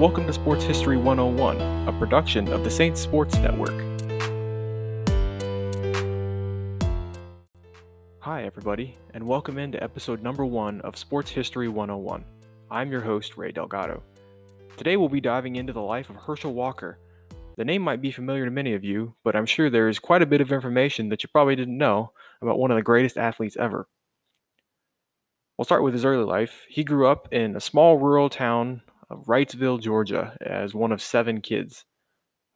Welcome to Sports History 101, a production of the Saints Sports Network. Hi, everybody, and welcome into episode number one of Sports History 101. I'm your host, Ray Delgado. Today we'll be diving into the life of Herschel Walker. The name might be familiar to many of you, but I'm sure there is quite a bit of information that you probably didn't know about one of the greatest athletes ever. We'll start with his early life. He grew up in a small rural town of Wrightsville, Georgia, as one of seven kids.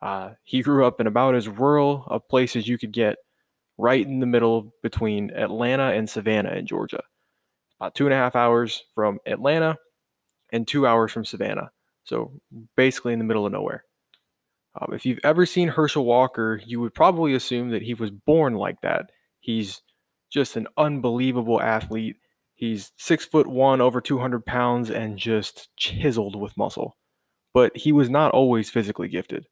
Uh, he grew up in about as rural a place as you could get, right in the middle between Atlanta and Savannah in Georgia. About two and a half hours from Atlanta and two hours from Savannah. So basically in the middle of nowhere. Um, if you've ever seen Herschel Walker, you would probably assume that he was born like that. He's just an unbelievable athlete He's six foot one, over 200 pounds, and just chiseled with muscle. But he was not always physically gifted.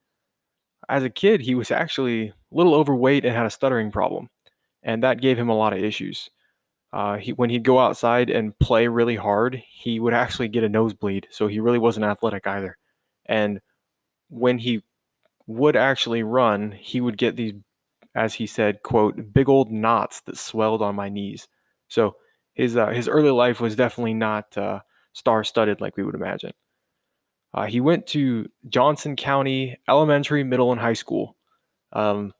As a kid, he was actually a little overweight and had a stuttering problem, and that gave him a lot of issues. Uh, he, when he'd go outside and play really hard, he would actually get a nosebleed, so he really wasn't athletic either. And when he would actually run, he would get these, as he said, quote, big old knots that swelled on my knees. So his uh, his early life was definitely not uh, star studded like we would imagine. Uh, he went to Johnson County Elementary, Middle, and High School, um,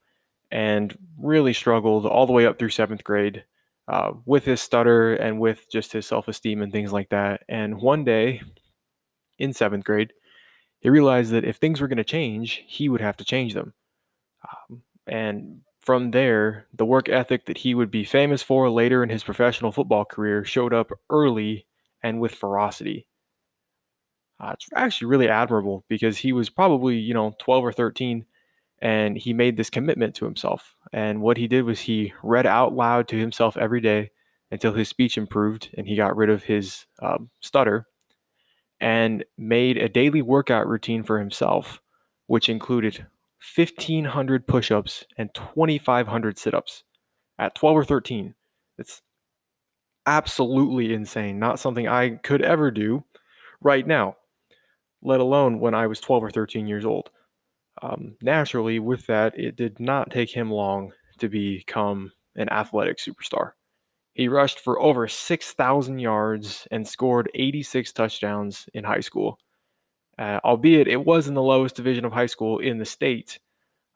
and really struggled all the way up through seventh grade uh, with his stutter and with just his self esteem and things like that. And one day in seventh grade, he realized that if things were going to change, he would have to change them. Um, and from there, the work ethic that he would be famous for later in his professional football career showed up early and with ferocity. Uh, it's actually really admirable because he was probably, you know, 12 or 13 and he made this commitment to himself. And what he did was he read out loud to himself every day until his speech improved and he got rid of his um, stutter and made a daily workout routine for himself, which included 1,500 push ups and 2,500 sit ups at 12 or 13. It's absolutely insane. Not something I could ever do right now, let alone when I was 12 or 13 years old. Um, naturally, with that, it did not take him long to become an athletic superstar. He rushed for over 6,000 yards and scored 86 touchdowns in high school uh, albeit it was in the lowest division of high school in the state.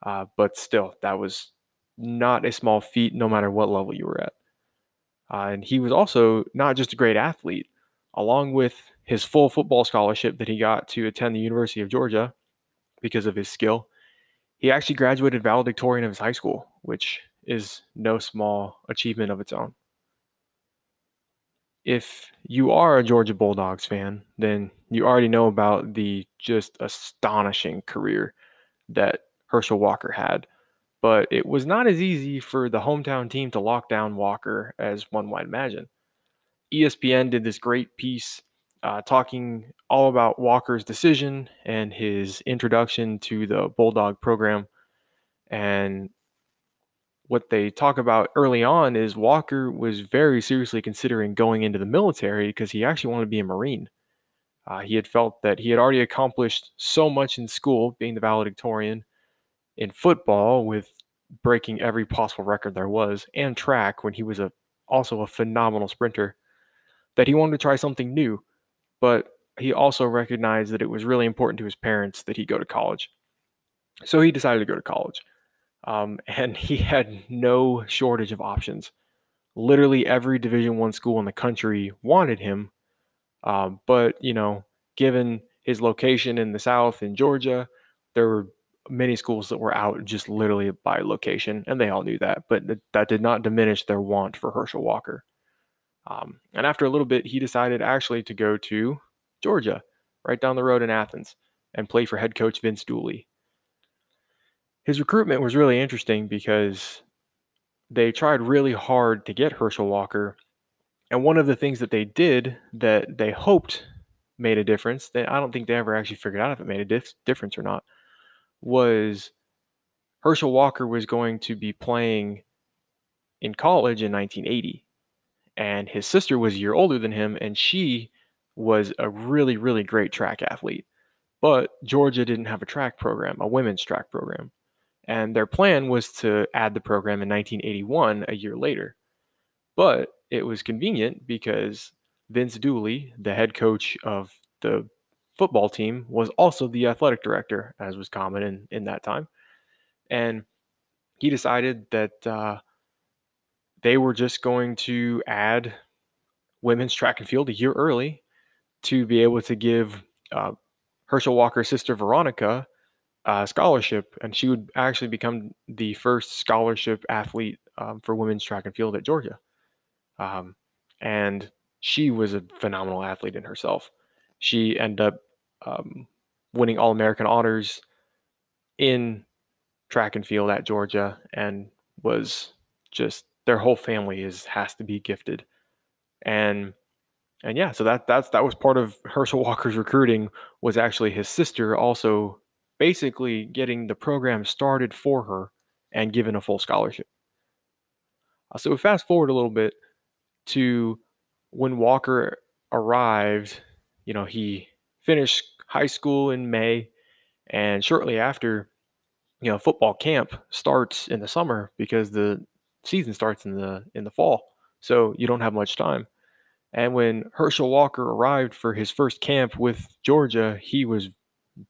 Uh, but still, that was not a small feat, no matter what level you were at. Uh, and he was also not just a great athlete, along with his full football scholarship that he got to attend the University of Georgia because of his skill. He actually graduated valedictorian of his high school, which is no small achievement of its own if you are a Georgia Bulldogs fan, then you already know about the just astonishing career that Herschel Walker had. But it was not as easy for the hometown team to lock down Walker as one might imagine. ESPN did this great piece uh, talking all about Walker's decision and his introduction to the Bulldog program. And what they talk about early on is Walker was very seriously considering going into the military because he actually wanted to be a Marine. Uh, he had felt that he had already accomplished so much in school, being the valedictorian in football, with breaking every possible record there was, and track when he was a also a phenomenal sprinter, that he wanted to try something new. But he also recognized that it was really important to his parents that he go to college. So he decided to go to college. Um, and he had no shortage of options. Literally every Division One school in the country wanted him, um, but you know, given his location in the South in Georgia, there were many schools that were out just literally by location, and they all knew that. But th- that did not diminish their want for Herschel Walker. Um, and after a little bit, he decided actually to go to Georgia, right down the road in Athens, and play for head coach Vince Dooley his recruitment was really interesting because they tried really hard to get Herschel Walker. And one of the things that they did that they hoped made a difference, that I don't think they ever actually figured out if it made a dif- difference or not, was Herschel Walker was going to be playing in college in 1980. And his sister was a year older than him, and she was a really, really great track athlete. But Georgia didn't have a track program, a women's track program. And their plan was to add the program in 1981, a year later. But it was convenient because Vince Dooley, the head coach of the football team, was also the athletic director, as was common in, in that time. And he decided that uh, they were just going to add women's track and field a year early to be able to give uh, Herschel Walker's sister Veronica a scholarship, and she would actually become the first scholarship athlete um, for women's track and field at Georgia. Um, and she was a phenomenal athlete in herself. She ended up um, winning All American honors in track and field at Georgia, and was just their whole family is has to be gifted, and and yeah, so that that's that was part of Herschel Walker's recruiting was actually his sister also basically getting the program started for her and given a full scholarship. Uh, so we fast forward a little bit to when Walker arrived, you know, he finished high school in May, and shortly after, you know, football camp starts in the summer because the season starts in the in the fall. So you don't have much time. And when Herschel Walker arrived for his first camp with Georgia, he was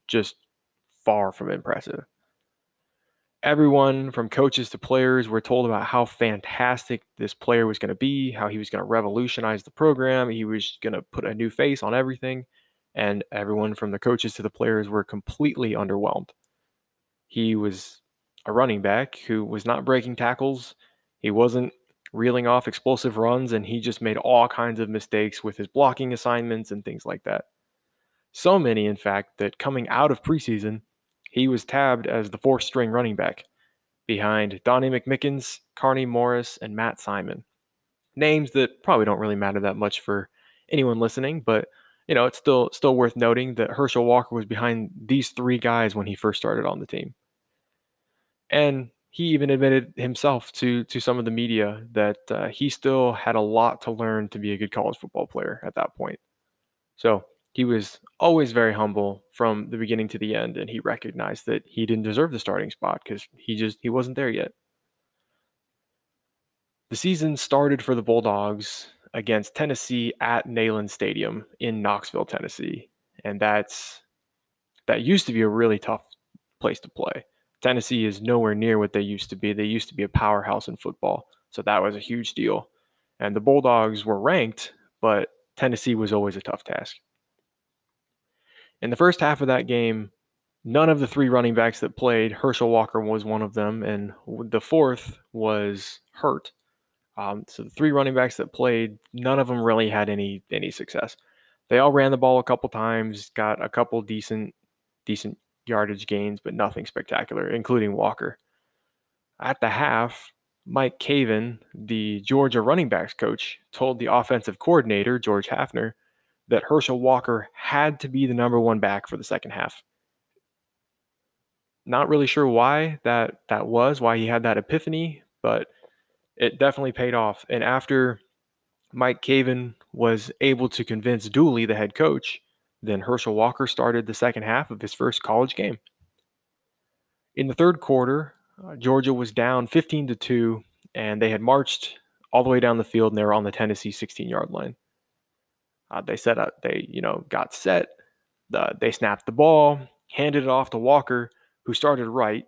just far from impressive everyone from coaches to players were told about how fantastic this player was going to be, how he was going to revolutionize the program, he was going to put a new face on everything, and everyone from the coaches to the players were completely underwhelmed. He was a running back who was not breaking tackles, he wasn't reeling off explosive runs, and he just made all kinds of mistakes with his blocking assignments and things like that. So many, in fact, that coming out of preseason, he was tabbed as the fourth string running back behind Donnie McMickens, Carnie Norris, and Matt Simon. Names that probably don't really matter that much for anyone listening, but you know, it's still still worth noting that Herschel Walker was behind these three guys when he first started on the team. And he even admitted himself to to some of the media that uh, he still had a lot to learn to be a good college football player at that point. So he was always very humble from the beginning to the end and he recognized that he didn't deserve the starting spot because he just he wasn't there yet. The season started for the bulldogs against tennessee at neyland stadium in knoxville tennessee and that's that used to be a really tough place to play. Tennessee is nowhere near what they used to be. They used to be a powerhouse in football so that was a huge deal. And the bulldogs were ranked but tennessee was always a tough task in the first half of that game, none of the three running backs that played, Herschel Walker was one of them, and the fourth was hurt. Um, so the three running backs that played, none of them really had any any success. They all ran the ball a couple times, got a couple decent decent yardage gains, but nothing spectacular, including Walker. At the half, Mike Cavan, the Georgia running backs coach, told the offensive coordinator, George Haffner, that Herschel Walker had to be the number one back for the second half. Not really sure why that that was, why he had that epiphany, but it definitely paid off. And after Mike Cavan was able to convince Dooley, the head coach, then Herschel Walker started the second half of his first college game. In the third quarter, uh, Georgia was down 15 to 2, and they had marched all the way down the field and they were on the Tennessee 16 yard line. Uh, they set up, they, you know, got set. The, they snapped the ball, handed it off to Walker, who started right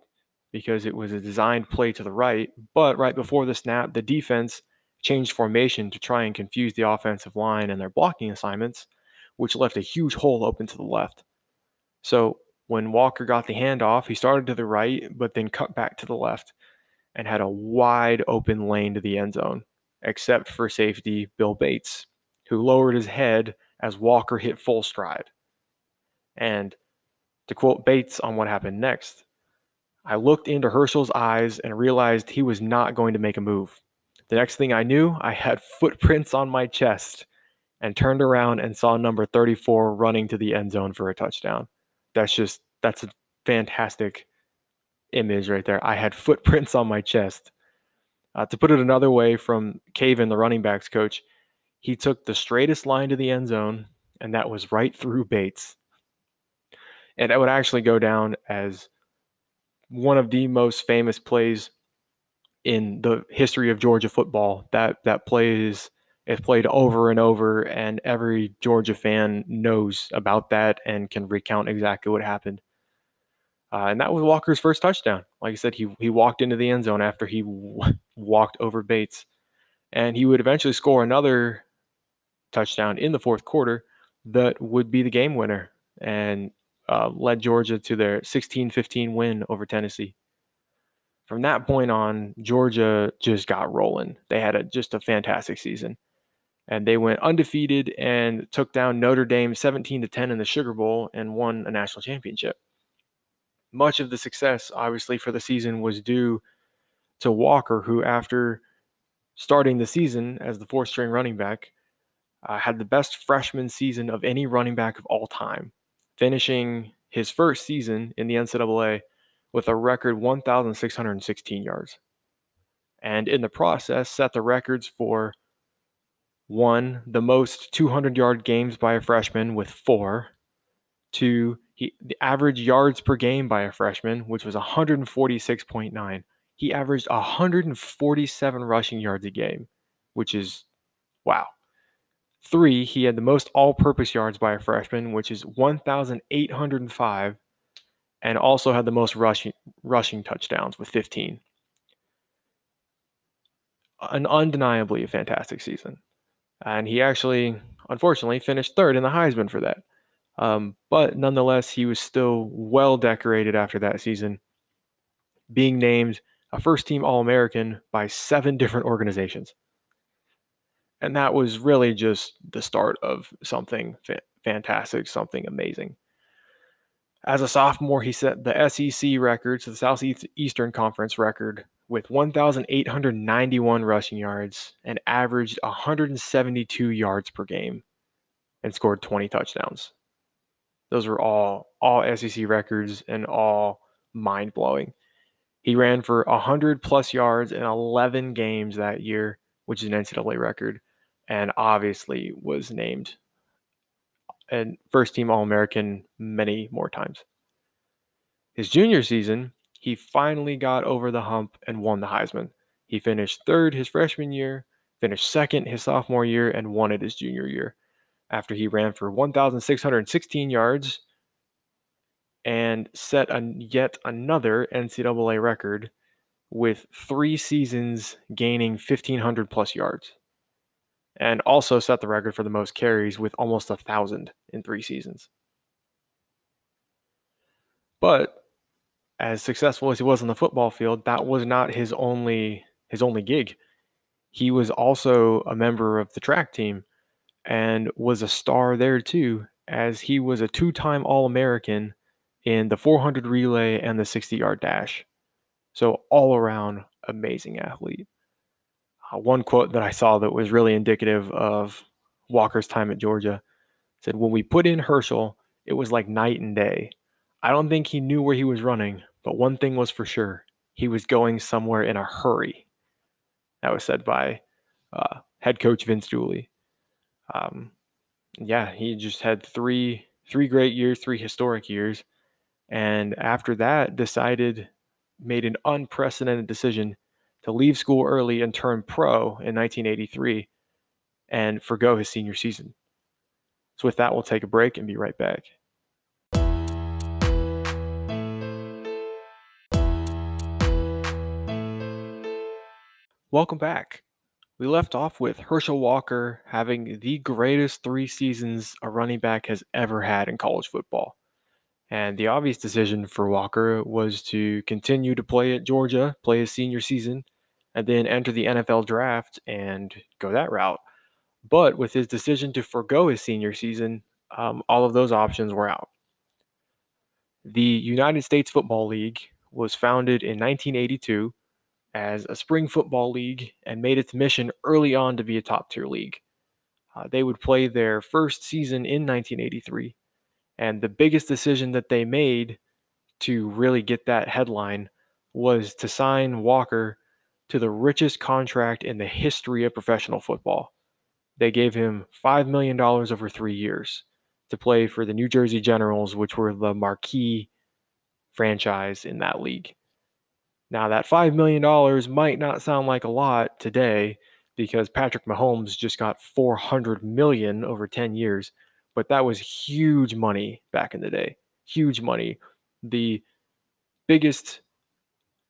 because it was a designed play to the right. But right before the snap, the defense changed formation to try and confuse the offensive line and their blocking assignments, which left a huge hole open to the left. So when Walker got the handoff, he started to the right, but then cut back to the left and had a wide open lane to the end zone, except for safety Bill Bates, who lowered his head as Walker hit full stride. And to quote Bates on what happened next, I looked into Herschel's eyes and realized he was not going to make a move. The next thing I knew, I had footprints on my chest and turned around and saw number 34 running to the end zone for a touchdown. That's just, that's a fantastic image right there. I had footprints on my chest. Uh, to put it another way, from Cavan, the running backs coach, he took the straightest line to the end zone, and that was right through Bates. and it would actually go down as one of the most famous plays in the history of Georgia football. That that play is is played over and over, and every Georgia fan knows about that and can recount exactly what happened. Uh, and that was Walker's first touchdown. Like I said, he he walked into the end zone after he w- walked over Bates, and he would eventually score another touchdown in the fourth quarter that would be the game winner and uh, led Georgia to their 16-15 win over Tennessee. From that point on, Georgia just got rolling. They had a, just a fantastic season, and they went undefeated and took down Notre Dame 17 to 10 in the Sugar Bowl and won a national championship much of the success, obviously, for the season was due to Walker, who, after starting the season as the fourth string running back, uh, had the best freshman season of any running back of all time, finishing his first season in the NCAA with a record 1,616 yards. And in the process, set the records for one, the most 200 yard games by a freshman with four, two, he the average yards per game by a freshman, which was 146.9. He averaged 147 rushing yards a game, which is wow. Three, he had the most all-purpose yards by a freshman, which is 1,805, and also had the most rushing rushing touchdowns with 15. An undeniably fantastic season. And he actually, unfortunately, finished third in the Heisman for that. Um, but nonetheless, he was still well decorated after that season, being named a first team All American by seven different organizations. And that was really just the start of something fa- fantastic, something amazing. As a sophomore, he set the SEC record, so the Southeastern Conference record, with 1,891 rushing yards and averaged 172 yards per game and scored 20 touchdowns. Those were all all SEC records and all mind blowing. He ran for 100 plus yards in 11 games that year, which is an NCAA record, and obviously was named a first team All American many more times. His junior season, he finally got over the hump and won the Heisman. He finished third his freshman year, finished second his sophomore year, and won it his junior year after he ran for 1,616 yards and set a, yet another NCAA record with three seasons gaining 1,500 plus yards. And also set the record for the most carries with almost a thousand in three seasons. But as successful as he was on the football field, that was not his only his only gig. He was also a member of the track team and was a star there too, as he was a two time All American in the 400 relay and the 60 yard dash. So, all around amazing athlete. Uh, one quote that I saw that was really indicative of Walker's time at Georgia said, When we put in Herschel, it was like night and day. I don't think he knew where he was running, but one thing was for sure he was going somewhere in a hurry. That was said by uh, head coach Vince Dooley um, yeah, he just had three three great years, three historic years, and after that, decided made an unprecedented decision to leave school early and turn pro in 1983 and forego his senior season. So, with that, we'll take a break and be right back. Welcome back. We left off with Herschel Walker having the greatest three seasons a running back has ever had in college football. And the obvious decision for Walker was to continue to play at Georgia, play his senior season, and then enter the NFL draft and go that route. But with his decision to forego his senior season, um, all of those options were out. The United States Football League was founded in 1982 as a spring football league and made its mission early on to be a top tier league. Uh, they would play their first season in 1983, and the biggest decision that they made to really get that headline was to sign Walker to the richest contract in the history of professional football. They gave him $5 million over three years, to play for the New Jersey Generals, which were the marquee franchise in that league. Now, that $5 million might not sound like a lot today because Patrick Mahomes just got 400 million over 10 years, but that was huge money back in the day. Huge money. The biggest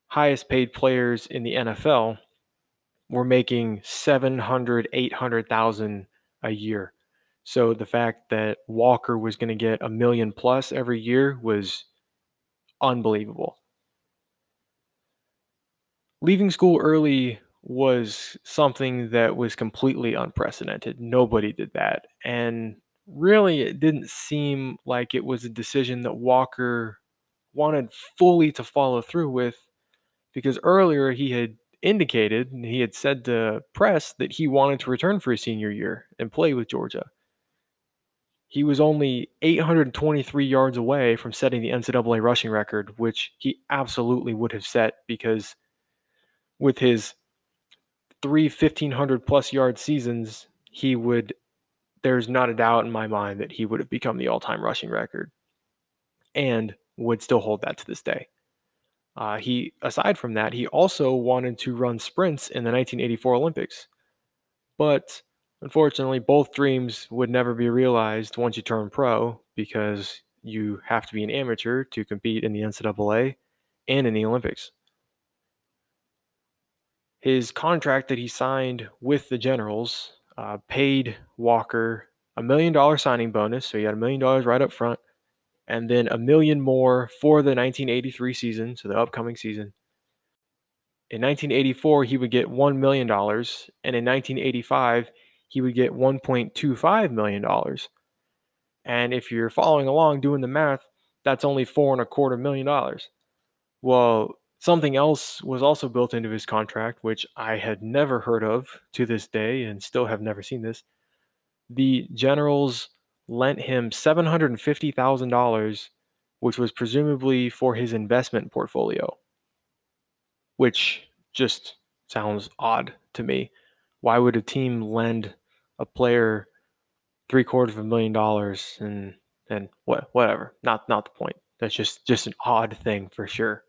highest paid players in the NFL were making 700, 800,000 a year. So the fact that Walker was going to get a million plus every year was unbelievable. Leaving school early was something that was completely unprecedented. Nobody did that. And really, it didn't seem like it was a decision that Walker wanted fully to follow through with because earlier he had indicated, he had said to press that he wanted to return for his senior year and play with Georgia. He was only 823 yards away from setting the NCAA rushing record, which he absolutely would have set because with his three 1500 plus yard seasons, he would, there's not a doubt in my mind that he would have become the all time rushing record and would still hold that to this day. Uh, he, aside from that, he also wanted to run sprints in the 1984 Olympics. But unfortunately, both dreams would never be realized once you turn pro because you have to be an amateur to compete in the NCAA and in the Olympics his contract that he signed with the Generals uh, paid Walker a million dollar signing bonus, so he had a million dollars right up front, and then a million more for the 1983 season, so the upcoming season. In 1984, he would get $1 million, and in 1985, he would get $1.25 million. And if you're following along doing the math, that's only four and a quarter million dollars. Well, Something else was also built into his contract, which I had never heard of to this day and still have never seen this. The Generals lent him $750,000, which was presumably for his investment portfolio, which just sounds odd to me. Why would a team lend a player three quarters of a million dollars and and what whatever? Not not the point. That's just just an odd thing for sure.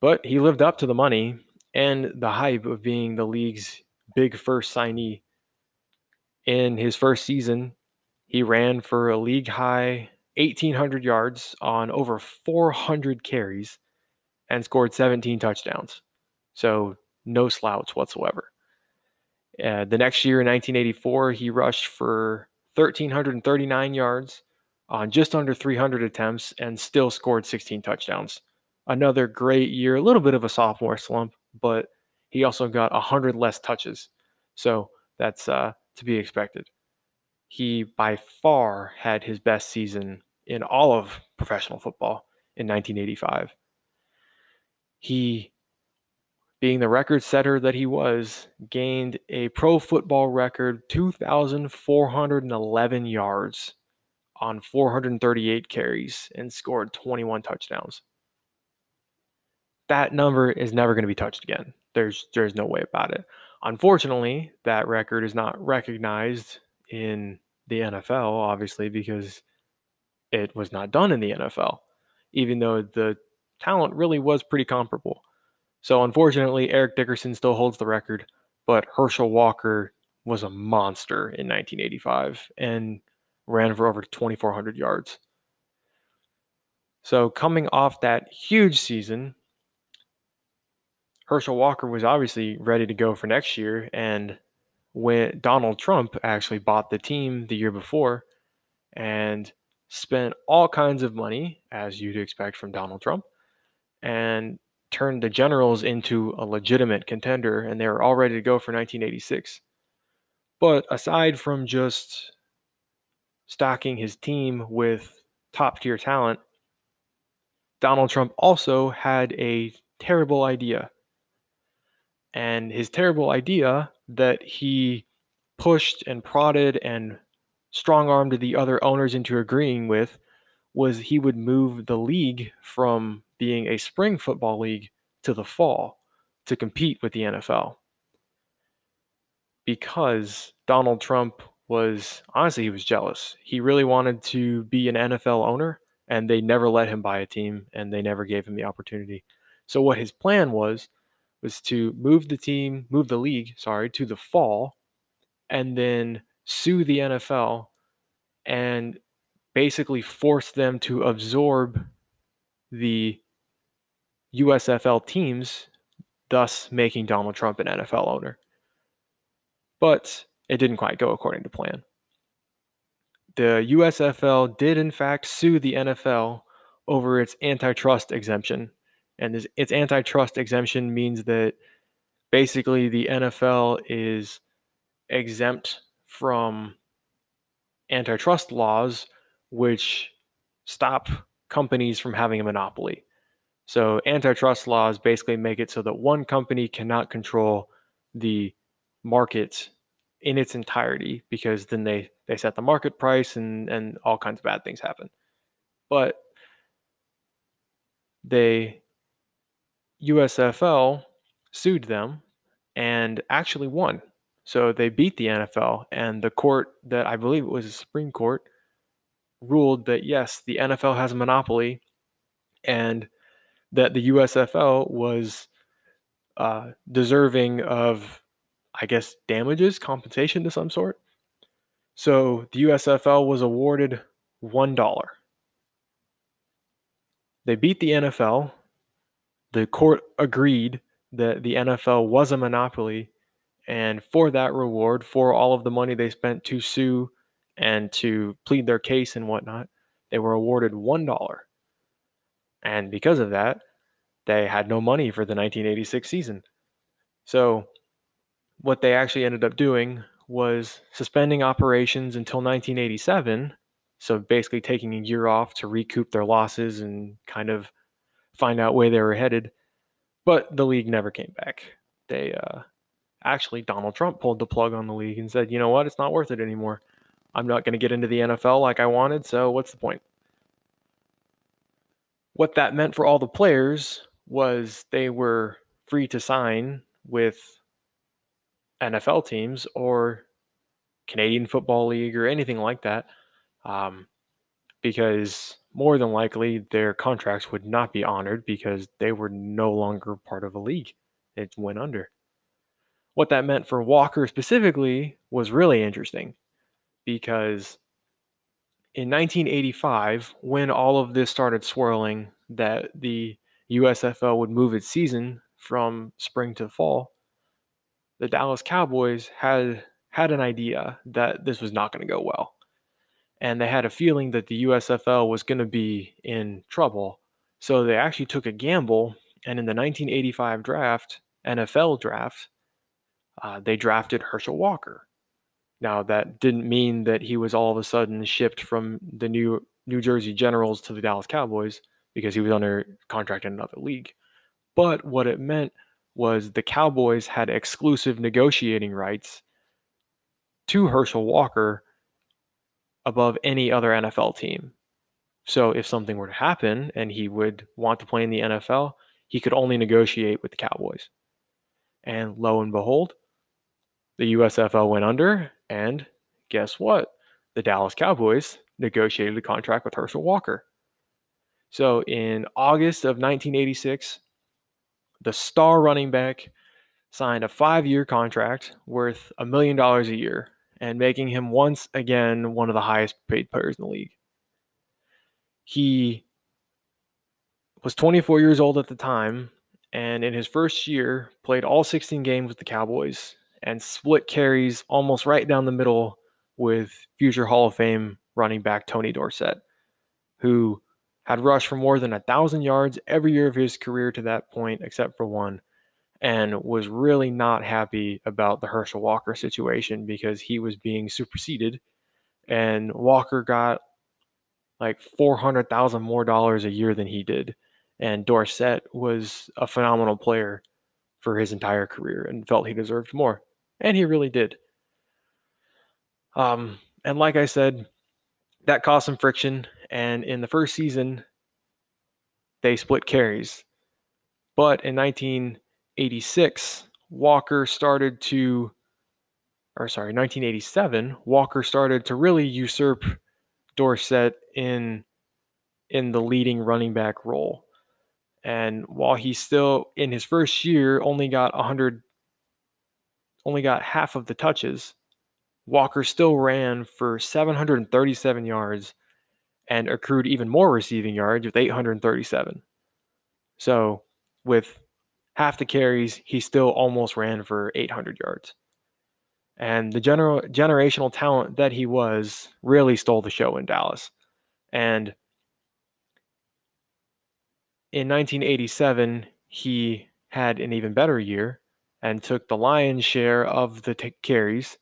But he lived up to the money and the hype of being the league's big first signee. In his first season, he ran for a league high 1,800 yards on over 400 carries and scored 17 touchdowns. So, no slouch whatsoever. Uh, the next year in 1984, he rushed for 1,339 yards on just under 300 attempts and still scored 16 touchdowns another great year, a little bit of a sophomore slump, but he also got 100 less touches. So that's uh, to be expected. He by far had his best season in all of professional football in 1985. He, being the record setter that he was, gained a pro football record 2,411 yards on 438 carries and scored 21 touchdowns that number is never going to be touched again. There's there's no way about it. Unfortunately, that record is not recognized in the NFL, obviously, because it was not done in the NFL, even though the talent really was pretty comparable. So unfortunately, Eric Dickerson still holds the record, but Herschel Walker was a monster in 1985 and ran for over 2,400 yards. So coming off that huge season, Herschel Walker was obviously ready to go for next year. And when Donald Trump actually bought the team the year before and spent all kinds of money, as you'd expect from Donald Trump, and turned the Generals into a legitimate contender, and they were all ready to go for 1986. But aside from just stocking his team with top tier talent, Donald Trump also had a terrible idea and his terrible idea that he pushed and prodded and strong armed the other owners into agreeing with was he would move the league from being a spring football league to the fall to compete with the NFL. Because Donald Trump was honestly he was jealous. He really wanted to be an NFL owner, and they never let him buy a team, and they never gave him the opportunity. So what his plan was was to move the team, move the league, sorry, to the fall, and then sue the NFL and basically force them to absorb the USFL teams, thus making Donald Trump an NFL owner. But it didn't quite go according to plan. The USFL did, in fact, sue the NFL over its antitrust exemption. And this, its antitrust exemption means that basically the NFL is exempt from antitrust laws, which stop companies from having a monopoly. So, antitrust laws basically make it so that one company cannot control the market in its entirety because then they they set the market price and and all kinds of bad things happen. But they USFL sued them and actually won. So they beat the NFL and the court that I believe it was the Supreme Court ruled that yes, the NFL has a monopoly and that the USFL was uh, deserving of, I guess, damages, compensation to some sort. So the USFL was awarded $1. They beat the NFL. The court agreed that the NFL was a monopoly. And for that reward, for all of the money they spent to sue and to plead their case and whatnot, they were awarded $1. And because of that, they had no money for the 1986 season. So, what they actually ended up doing was suspending operations until 1987. So, basically, taking a year off to recoup their losses and kind of find out where they were headed. But the league never came back. They uh, actually, Donald Trump pulled the plug on the league and said, you know what, it's not worth it anymore. I'm not going to get into the NFL like I wanted, so what's the point? What that meant for all the players was they were free to sign with NFL teams or Canadian Football League or anything like that, um, because more than likely their contracts would not be honored because they were no longer part of a league. It went under. What that meant for Walker specifically was really interesting because in 1985, when all of this started swirling, that the USFL would move its season from spring to fall, the Dallas Cowboys had had an idea that this was not going to go well. And they had a feeling that the USFL was going to be in trouble. So they actually took a gamble. And in the 1985 draft, NFL draft, uh, they drafted Herschel Walker. Now, that didn't mean that he was all of a sudden shipped from the New, New Jersey Generals to the Dallas Cowboys because he was under contract in another league. But what it meant was the Cowboys had exclusive negotiating rights to Herschel Walker above any other NFL team. So if something were to happen and he would want to play in the NFL, he could only negotiate with the Cowboys. And lo and behold, the USFL went under, and guess what? The Dallas Cowboys negotiated a contract with Herschel Walker. So in August of 1986, the star running back signed a five year contract worth a million dollars a year and making him once again one of the highest paid players in the league. He was 24 years old at the time and in his first year played all 16 games with the Cowboys and split carries almost right down the middle with future Hall of Fame running back Tony Dorsett, who had rushed for more than a thousand yards every year of his career to that point, except for one, and was really not happy about the Herschel Walker situation because he was being superseded, and Walker got like four hundred thousand more dollars a year than he did, and Dorsett was a phenomenal player for his entire career and felt he deserved more, and he really did. Um, and like I said, that caused some friction and in the first season, they split carries. But in 1986, Walker started to, or sorry, 1987, Walker started to really usurp Dorsett in in the leading running back role. And while he still in his first year only got 100 only got half of the touches, Walker still ran for 737 yards and accrued even more receiving yards with 837. So, with half the carries, he still almost ran for 800 yards. And the general generational talent that he was really stole the show in Dallas. And in 1987, he had an even better year and took the lion's share of the t- carries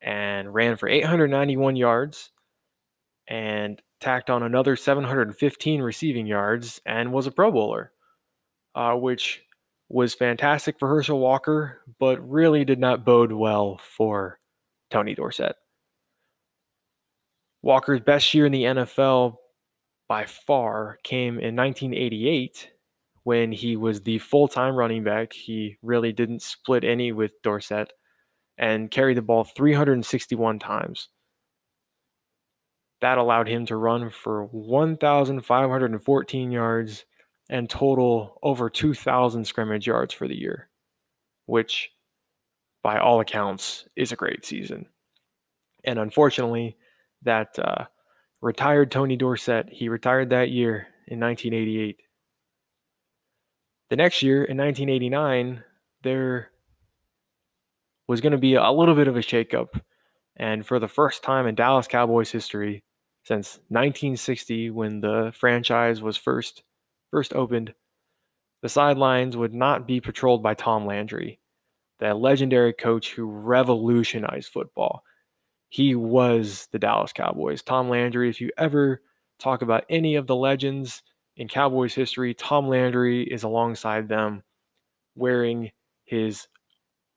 and ran for 891 yards and tacked on another 715 receiving yards and was a Pro Bowler, uh, which was fantastic for Herschel Walker, but really did not bode well for Tony Dorsett. Walker's best year in the NFL by far came in 1988 when he was the full time running back. He really didn't split any with Dorsett and carried the ball 361 times. That allowed him to run for 1,514 yards and total over 2,000 scrimmage yards for the year, which, by all accounts, is a great season. And unfortunately, that uh, retired Tony Dorsett, he retired that year in 1988. The next year, in 1989, there was going to be a little bit of a shakeup. And for the first time in Dallas Cowboys history, since 1960 when the franchise was first first opened, the sidelines would not be patrolled by Tom Landry, that legendary coach who revolutionized football. He was the Dallas Cowboys. Tom Landry, if you ever talk about any of the legends in Cowboys history, Tom Landry is alongside them wearing his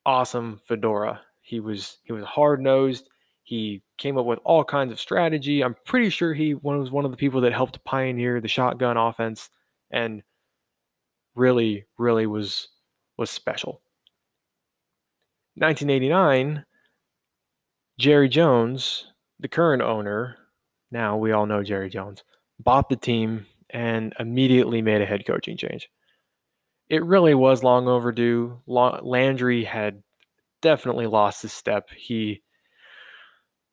awesome fedora. He was he was hard nosed. He came up with all kinds of strategy. I'm pretty sure he was one of the people that helped pioneer the shotgun offense and really, really was was special. 1989, Jerry Jones, the current owner, now we all know Jerry Jones, bought the team and immediately made a head coaching change. It really was long overdue. Landry had definitely lost his step. He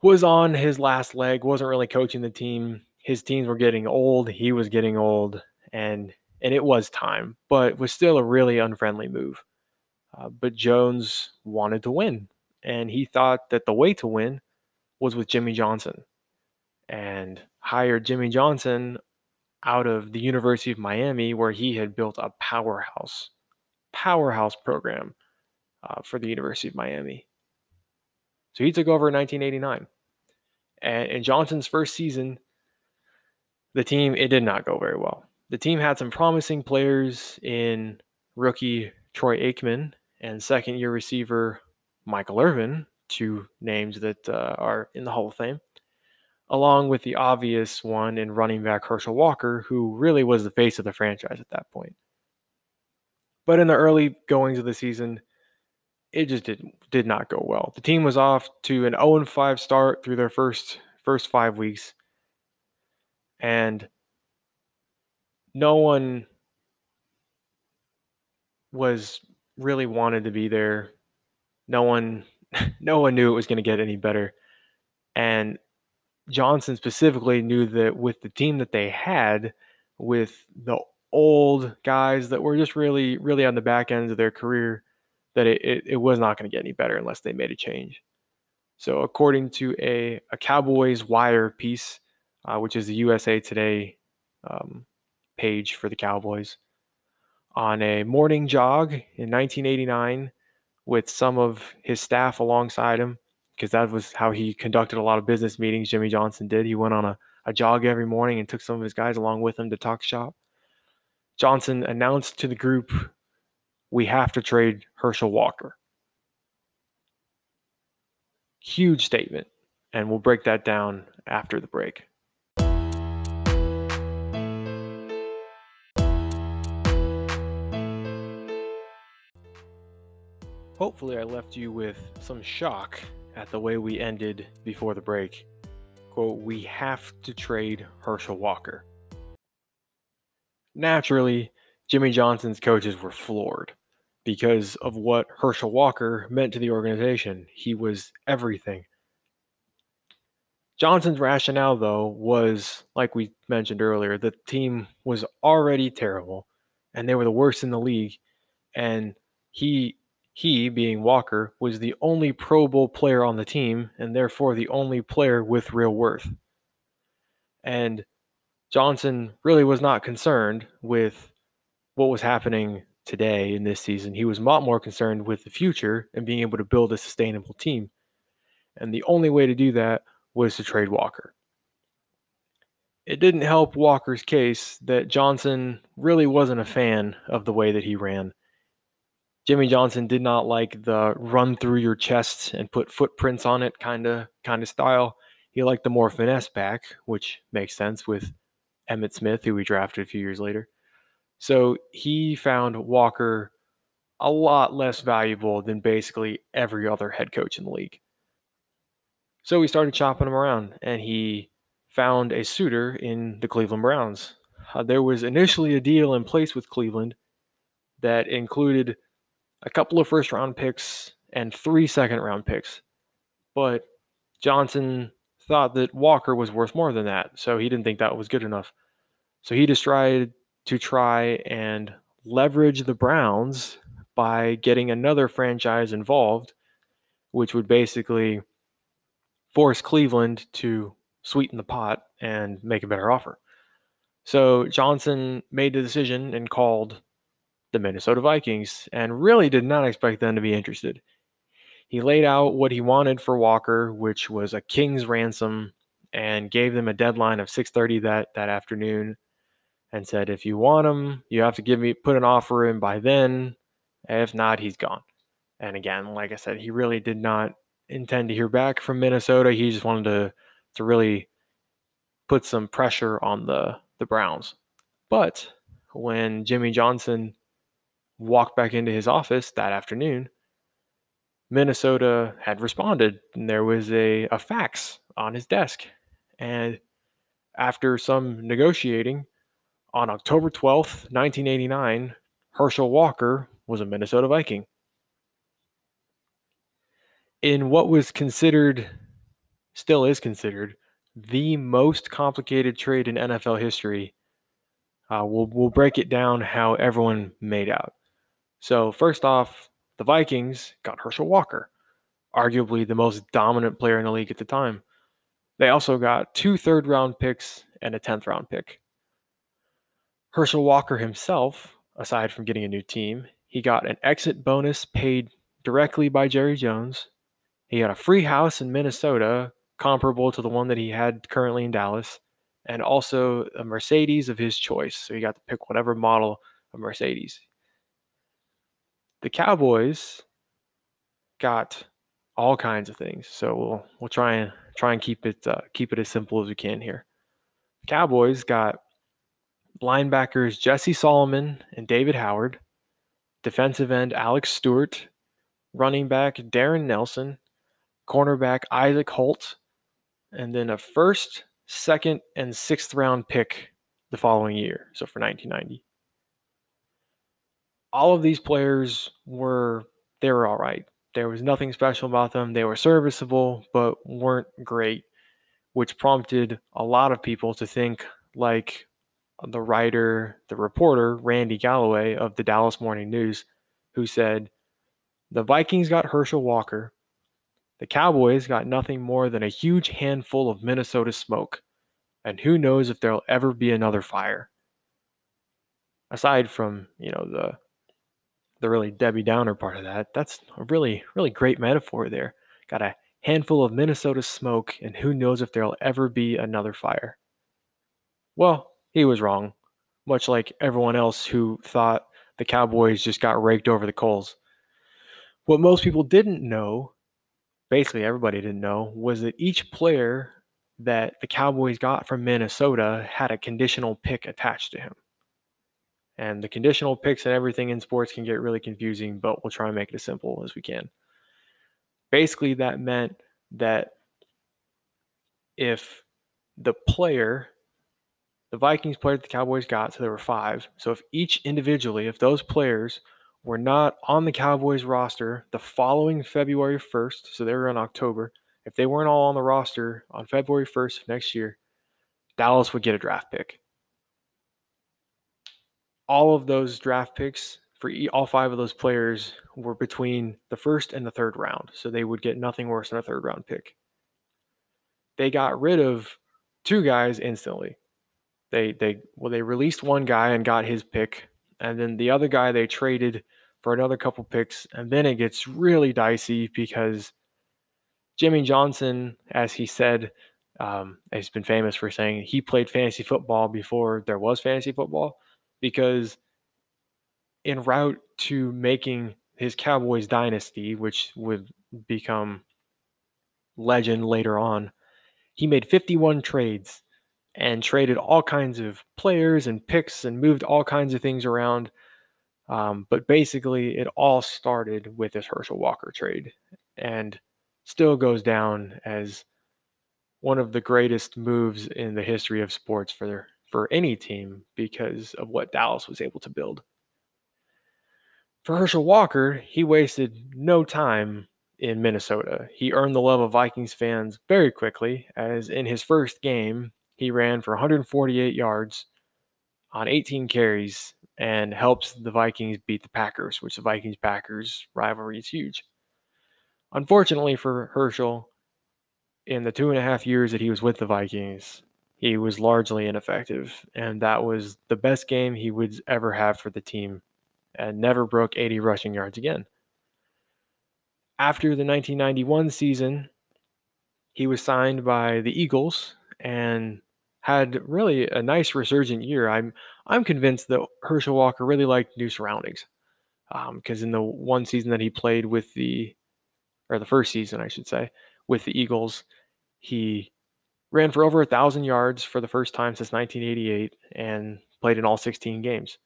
was on his last leg, wasn't really coaching the team. His teams were getting old, he was getting old, and and it was time, but it was still a really unfriendly move. Uh, but Jones wanted to win, and he thought that the way to win was with Jimmy Johnson, and hired Jimmy Johnson out of the University of Miami, where he had built a powerhouse, powerhouse program uh, for the University of Miami. So he took over in 1989. And in Johnson's first season, the team, it did not go very well. The team had some promising players in rookie Troy Aikman and second year receiver Michael Irvin, two names that uh, are in the Hall of Fame, along with the obvious one in running back Herschel Walker, who really was the face of the franchise at that point. But in the early goings of the season, it just did did not go well. The team was off to an 0 5 start through their first first five weeks, and no one was really wanted to be there. No one no one knew it was going to get any better. And Johnson specifically knew that with the team that they had, with the old guys that were just really, really on the back ends of their career, that it, it, it was not going to get any better unless they made a change. So, according to a, a Cowboys Wire piece, uh, which is the USA Today um, page for the Cowboys, on a morning jog in 1989 with some of his staff alongside him, because that was how he conducted a lot of business meetings. Jimmy Johnson did. He went on a, a jog every morning and took some of his guys along with him to talk shop. Johnson announced to the group we have to trade Herschel Walker. Huge statement. And we'll break that down after the break. Hopefully, I left you with some shock at the way we ended before the break. Quote, we have to trade Herschel Walker. Naturally, Jimmy Johnson's coaches were floored because of what Herschel Walker meant to the organization. He was everything. Johnson's rationale, though, was like we mentioned earlier, the team was already terrible and they were the worst in the league. And he, he being Walker, was the only Pro Bowl player on the team and therefore the only player with real worth. And Johnson really was not concerned with what was happening today in this season. He was a lot more concerned with the future and being able to build a sustainable team. And the only way to do that was to trade Walker. It didn't help Walker's case that Johnson really wasn't a fan of the way that he ran. Jimmy Johnson did not like the run through your chest and put footprints on it kind of kind of style. He liked the more finesse back, which makes sense with Emmitt Smith, who we drafted a few years later. So he found Walker a lot less valuable than basically every other head coach in the league. So he started chopping him around and he found a suitor in the Cleveland Browns. Uh, there was initially a deal in place with Cleveland that included a couple of first round picks and three second round picks. But Johnson thought that Walker was worth more than that, so he didn't think that was good enough. So he just tried to try and leverage the Browns by getting another franchise involved, which would basically force Cleveland to sweeten the pot and make a better offer. So Johnson made the decision and called the Minnesota Vikings and really did not expect them to be interested. He laid out what he wanted for Walker, which was a king's ransom, and gave them a deadline of 6:30 that that afternoon and said, if you want him, you have to give me put an offer in by then. If not, he's gone. And again, like I said, he really did not intend to hear back from Minnesota. He just wanted to to really put some pressure on the the Browns. But when Jimmy Johnson walked back into his office that afternoon, Minnesota had responded and there was a, a fax on his desk. And after some negotiating, on October 12th, 1989, Herschel Walker was a Minnesota Viking. In what was considered, still is considered, the most complicated trade in NFL history, uh, we'll, we'll break it down how everyone made out. So, first off, the Vikings got Herschel Walker, arguably the most dominant player in the league at the time. They also got two third round picks and a 10th round pick. Herschel Walker himself, aside from getting a new team, he got an exit bonus paid directly by Jerry Jones. He got a free house in Minnesota, comparable to the one that he had currently in Dallas, and also a Mercedes of his choice. So he got to pick whatever model of Mercedes. The Cowboys got all kinds of things. So we'll we'll try and try and keep it uh, keep it as simple as we can here. Cowboys got linebackers Jesse Solomon and David Howard, defensive end Alex Stewart, running back Darrin Nelson, cornerback Isaac Holt, and then a first, second, and sixth round pick the following year, so for 1990. All of these players were they were all right. There was nothing special about them. They were serviceable, but weren't great, which prompted a lot of people to think like the writer, the reporter, Randy Galloway of the Dallas Morning News, who said, The Vikings got Herschel Walker. The Cowboys got nothing more than a huge handful of Minnesota smoke. And who knows if there'll ever be another fire. Aside from, you know, the the really Debbie Downer part of that, that's a really, really great metaphor there. Got a handful of Minnesota smoke, and who knows if there'll ever be another fire. Well, he was wrong, much like everyone else who thought the Cowboys just got raked over the coals. What most people didn't know, basically everybody didn't know, was that each player that the Cowboys got from Minnesota had a conditional pick attached to him. And the conditional picks and everything in sports can get really confusing, but we'll try and make it as simple as we can. Basically, that meant that if the player, the Vikings player that the Cowboys got, so there were five. So if each individually, if those players were not on the Cowboys roster the following February 1st, so they were in October, if they weren't all on the roster on February 1st of next year, Dallas would get a draft pick. All of those draft picks for all five of those players were between the first and the third round, so they would get nothing worse than a third round pick. They got rid of two guys instantly. They they well they released one guy and got his pick, and then the other guy they traded for another couple picks, and then it gets really dicey because Jimmy Johnson, as he said, um, he's been famous for saying he played fantasy football before there was fantasy football because en route to making his Cowboys dynasty, which would become legend later on, he made 51 trades and traded all kinds of players and picks and moved all kinds of things around. Um, but basically, it all started with this Herschel Walker trade and still goes down as one of the greatest moves in the history of sports for for any team because of what Dallas was able to build. For Herschel Walker, he wasted no time in Minnesota. He earned the love of Vikings fans very quickly, as in his first game, he ran for 148 yards on 18 carries and helps the Vikings beat the Packers, which the Vikings Packers rivalry is huge. Unfortunately for Herschel, in the two and a half years that he was with the Vikings, he was largely ineffective, and that was the best game he would ever have for the team and never broke 80 rushing yards again. After the 1991 season, he was signed by the Eagles and had really a nice resurgent year. I'm I'm convinced that Herschel Walker really liked new surroundings because um, in the one season that he played with the or the first season I should say with the Eagles, he ran for over a thousand yards for the first time since 1988 and played in all 16 games.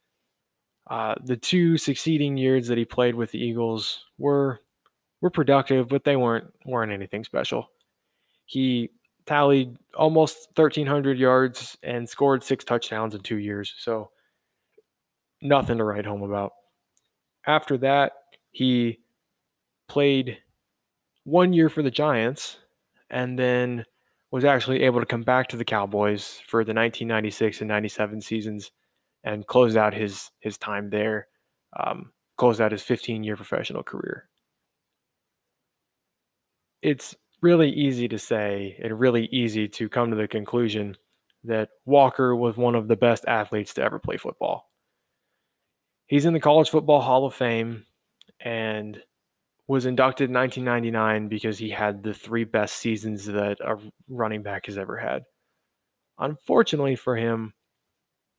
Uh, the two succeeding years that he played with the Eagles were were productive, but they weren't weren't anything special. He tallied almost 1,300 yards and scored six touchdowns in two years, so nothing to write home about. After that, he played one year for the Giants and then was actually able to come back to the Cowboys for the 1996 and 97 seasons and closed out his his time there, um, closed out his 15 year professional career. It's really easy to say and really easy to come to the conclusion that Walker was one of the best athletes to ever play football. He's in the College Football Hall of Fame and was inducted in 1999 because he had the three best seasons that a running back has ever had. Unfortunately for him,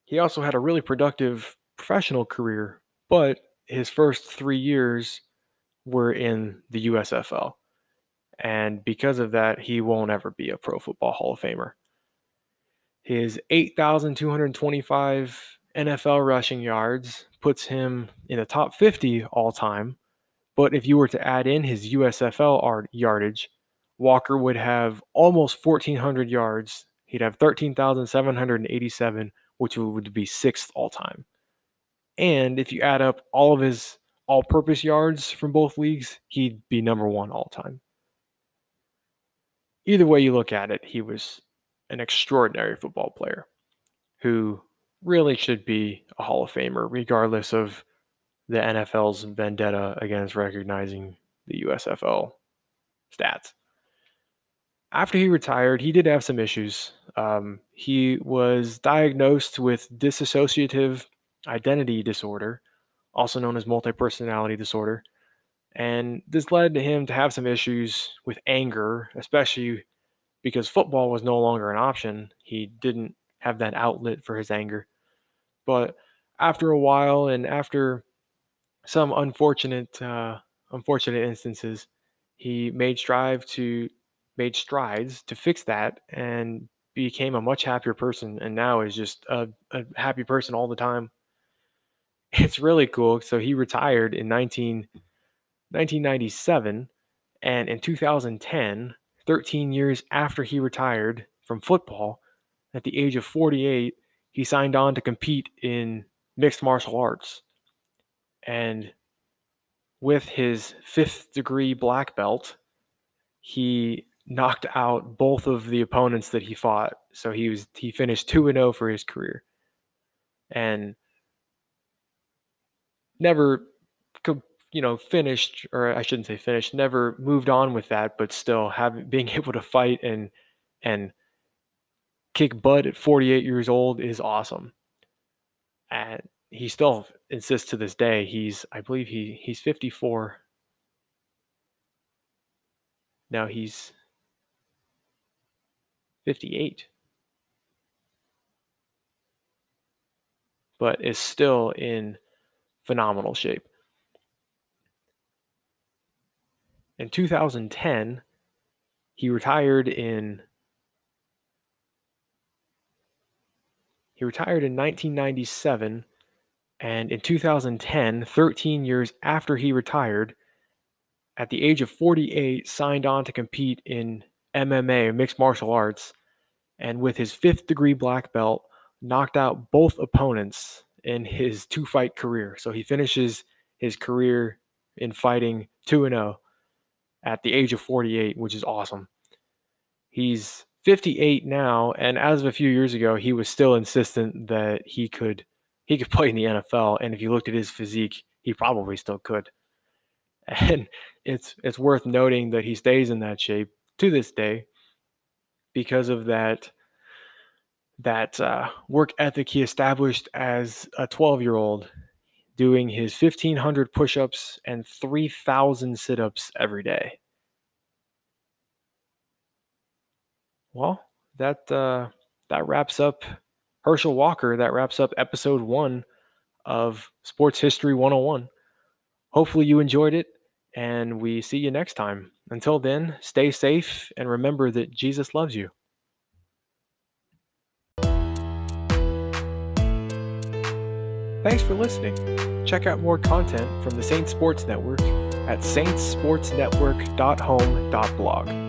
he also had a really productive professional career, but his first three years were in the USFL. And because of that, he won't ever be a Pro Football Hall of Famer. His 8,225 NFL rushing yards puts him in the top 50 all time. But if you were to add in his USFL yardage, Walker would have almost 1,400 yards. He'd have 13,787 which would be sixth all time. And if you add up all of his all purpose yards from both leagues, he'd be number one all time. Either way you look at it, he was an extraordinary football player who really should be a Hall of Famer, regardless of the NFL's vendetta against recognizing the USFL stats after he retired, he did have some issues. Um, he was diagnosed with dissociative identity disorder, also known as multipersonality disorder. And this led to him to have some issues with anger, especially because football was no longer an option. He didn't have that outlet for his anger. But after a while, and after some unfortunate, uh, unfortunate instances, he made strive to made strides to fix that and became a much happier person and now is just a, a happy person all the time. It's really cool. So he retired in 19, 1997 and in 2010 13 years after he retired from football, at the age of 48, he signed on to compete in mixed martial arts. And with his fifth degree black belt, he knocked out both of the opponents that he fought. So he was he finished 2 and 0 for his career. And never you know finished or I shouldn't say finished, never moved on with that, but still having being able to fight and and kick butt at 48 years old is awesome. And he still insists to this day he's I believe he he's 54. Now he's 58. But is still in phenomenal shape. In 2010, he retired in he retired in 1997 and in 2010, 13 years after he retired, at the age of 48, signed on to compete in MMA, mixed martial arts, and with his fifth degree black belt, knocked out both opponents in his two fight career. So he finishes his career in fighting 2 0 at the age of 48, which is awesome. He's 58 now, and as of a few years ago, he was still insistent that he could he could play in the NFL. And if you looked at his physique, he probably still could. And it's it's worth noting that he stays in that shape to this day because of that that uh, work ethic he established as a 12 year old, doing his 1,500 push ups and 3,000 sit ups every day. Well, that uh, that wraps up Herschel Walker. That wraps up episode one of Sports History 101. Hopefully, you enjoyed it, and we see you next time. Until then, stay safe and remember that Jesus loves you. Thanks for listening. Check out more content from the Saints Sports Network at saintsportsnetwork.home.blog.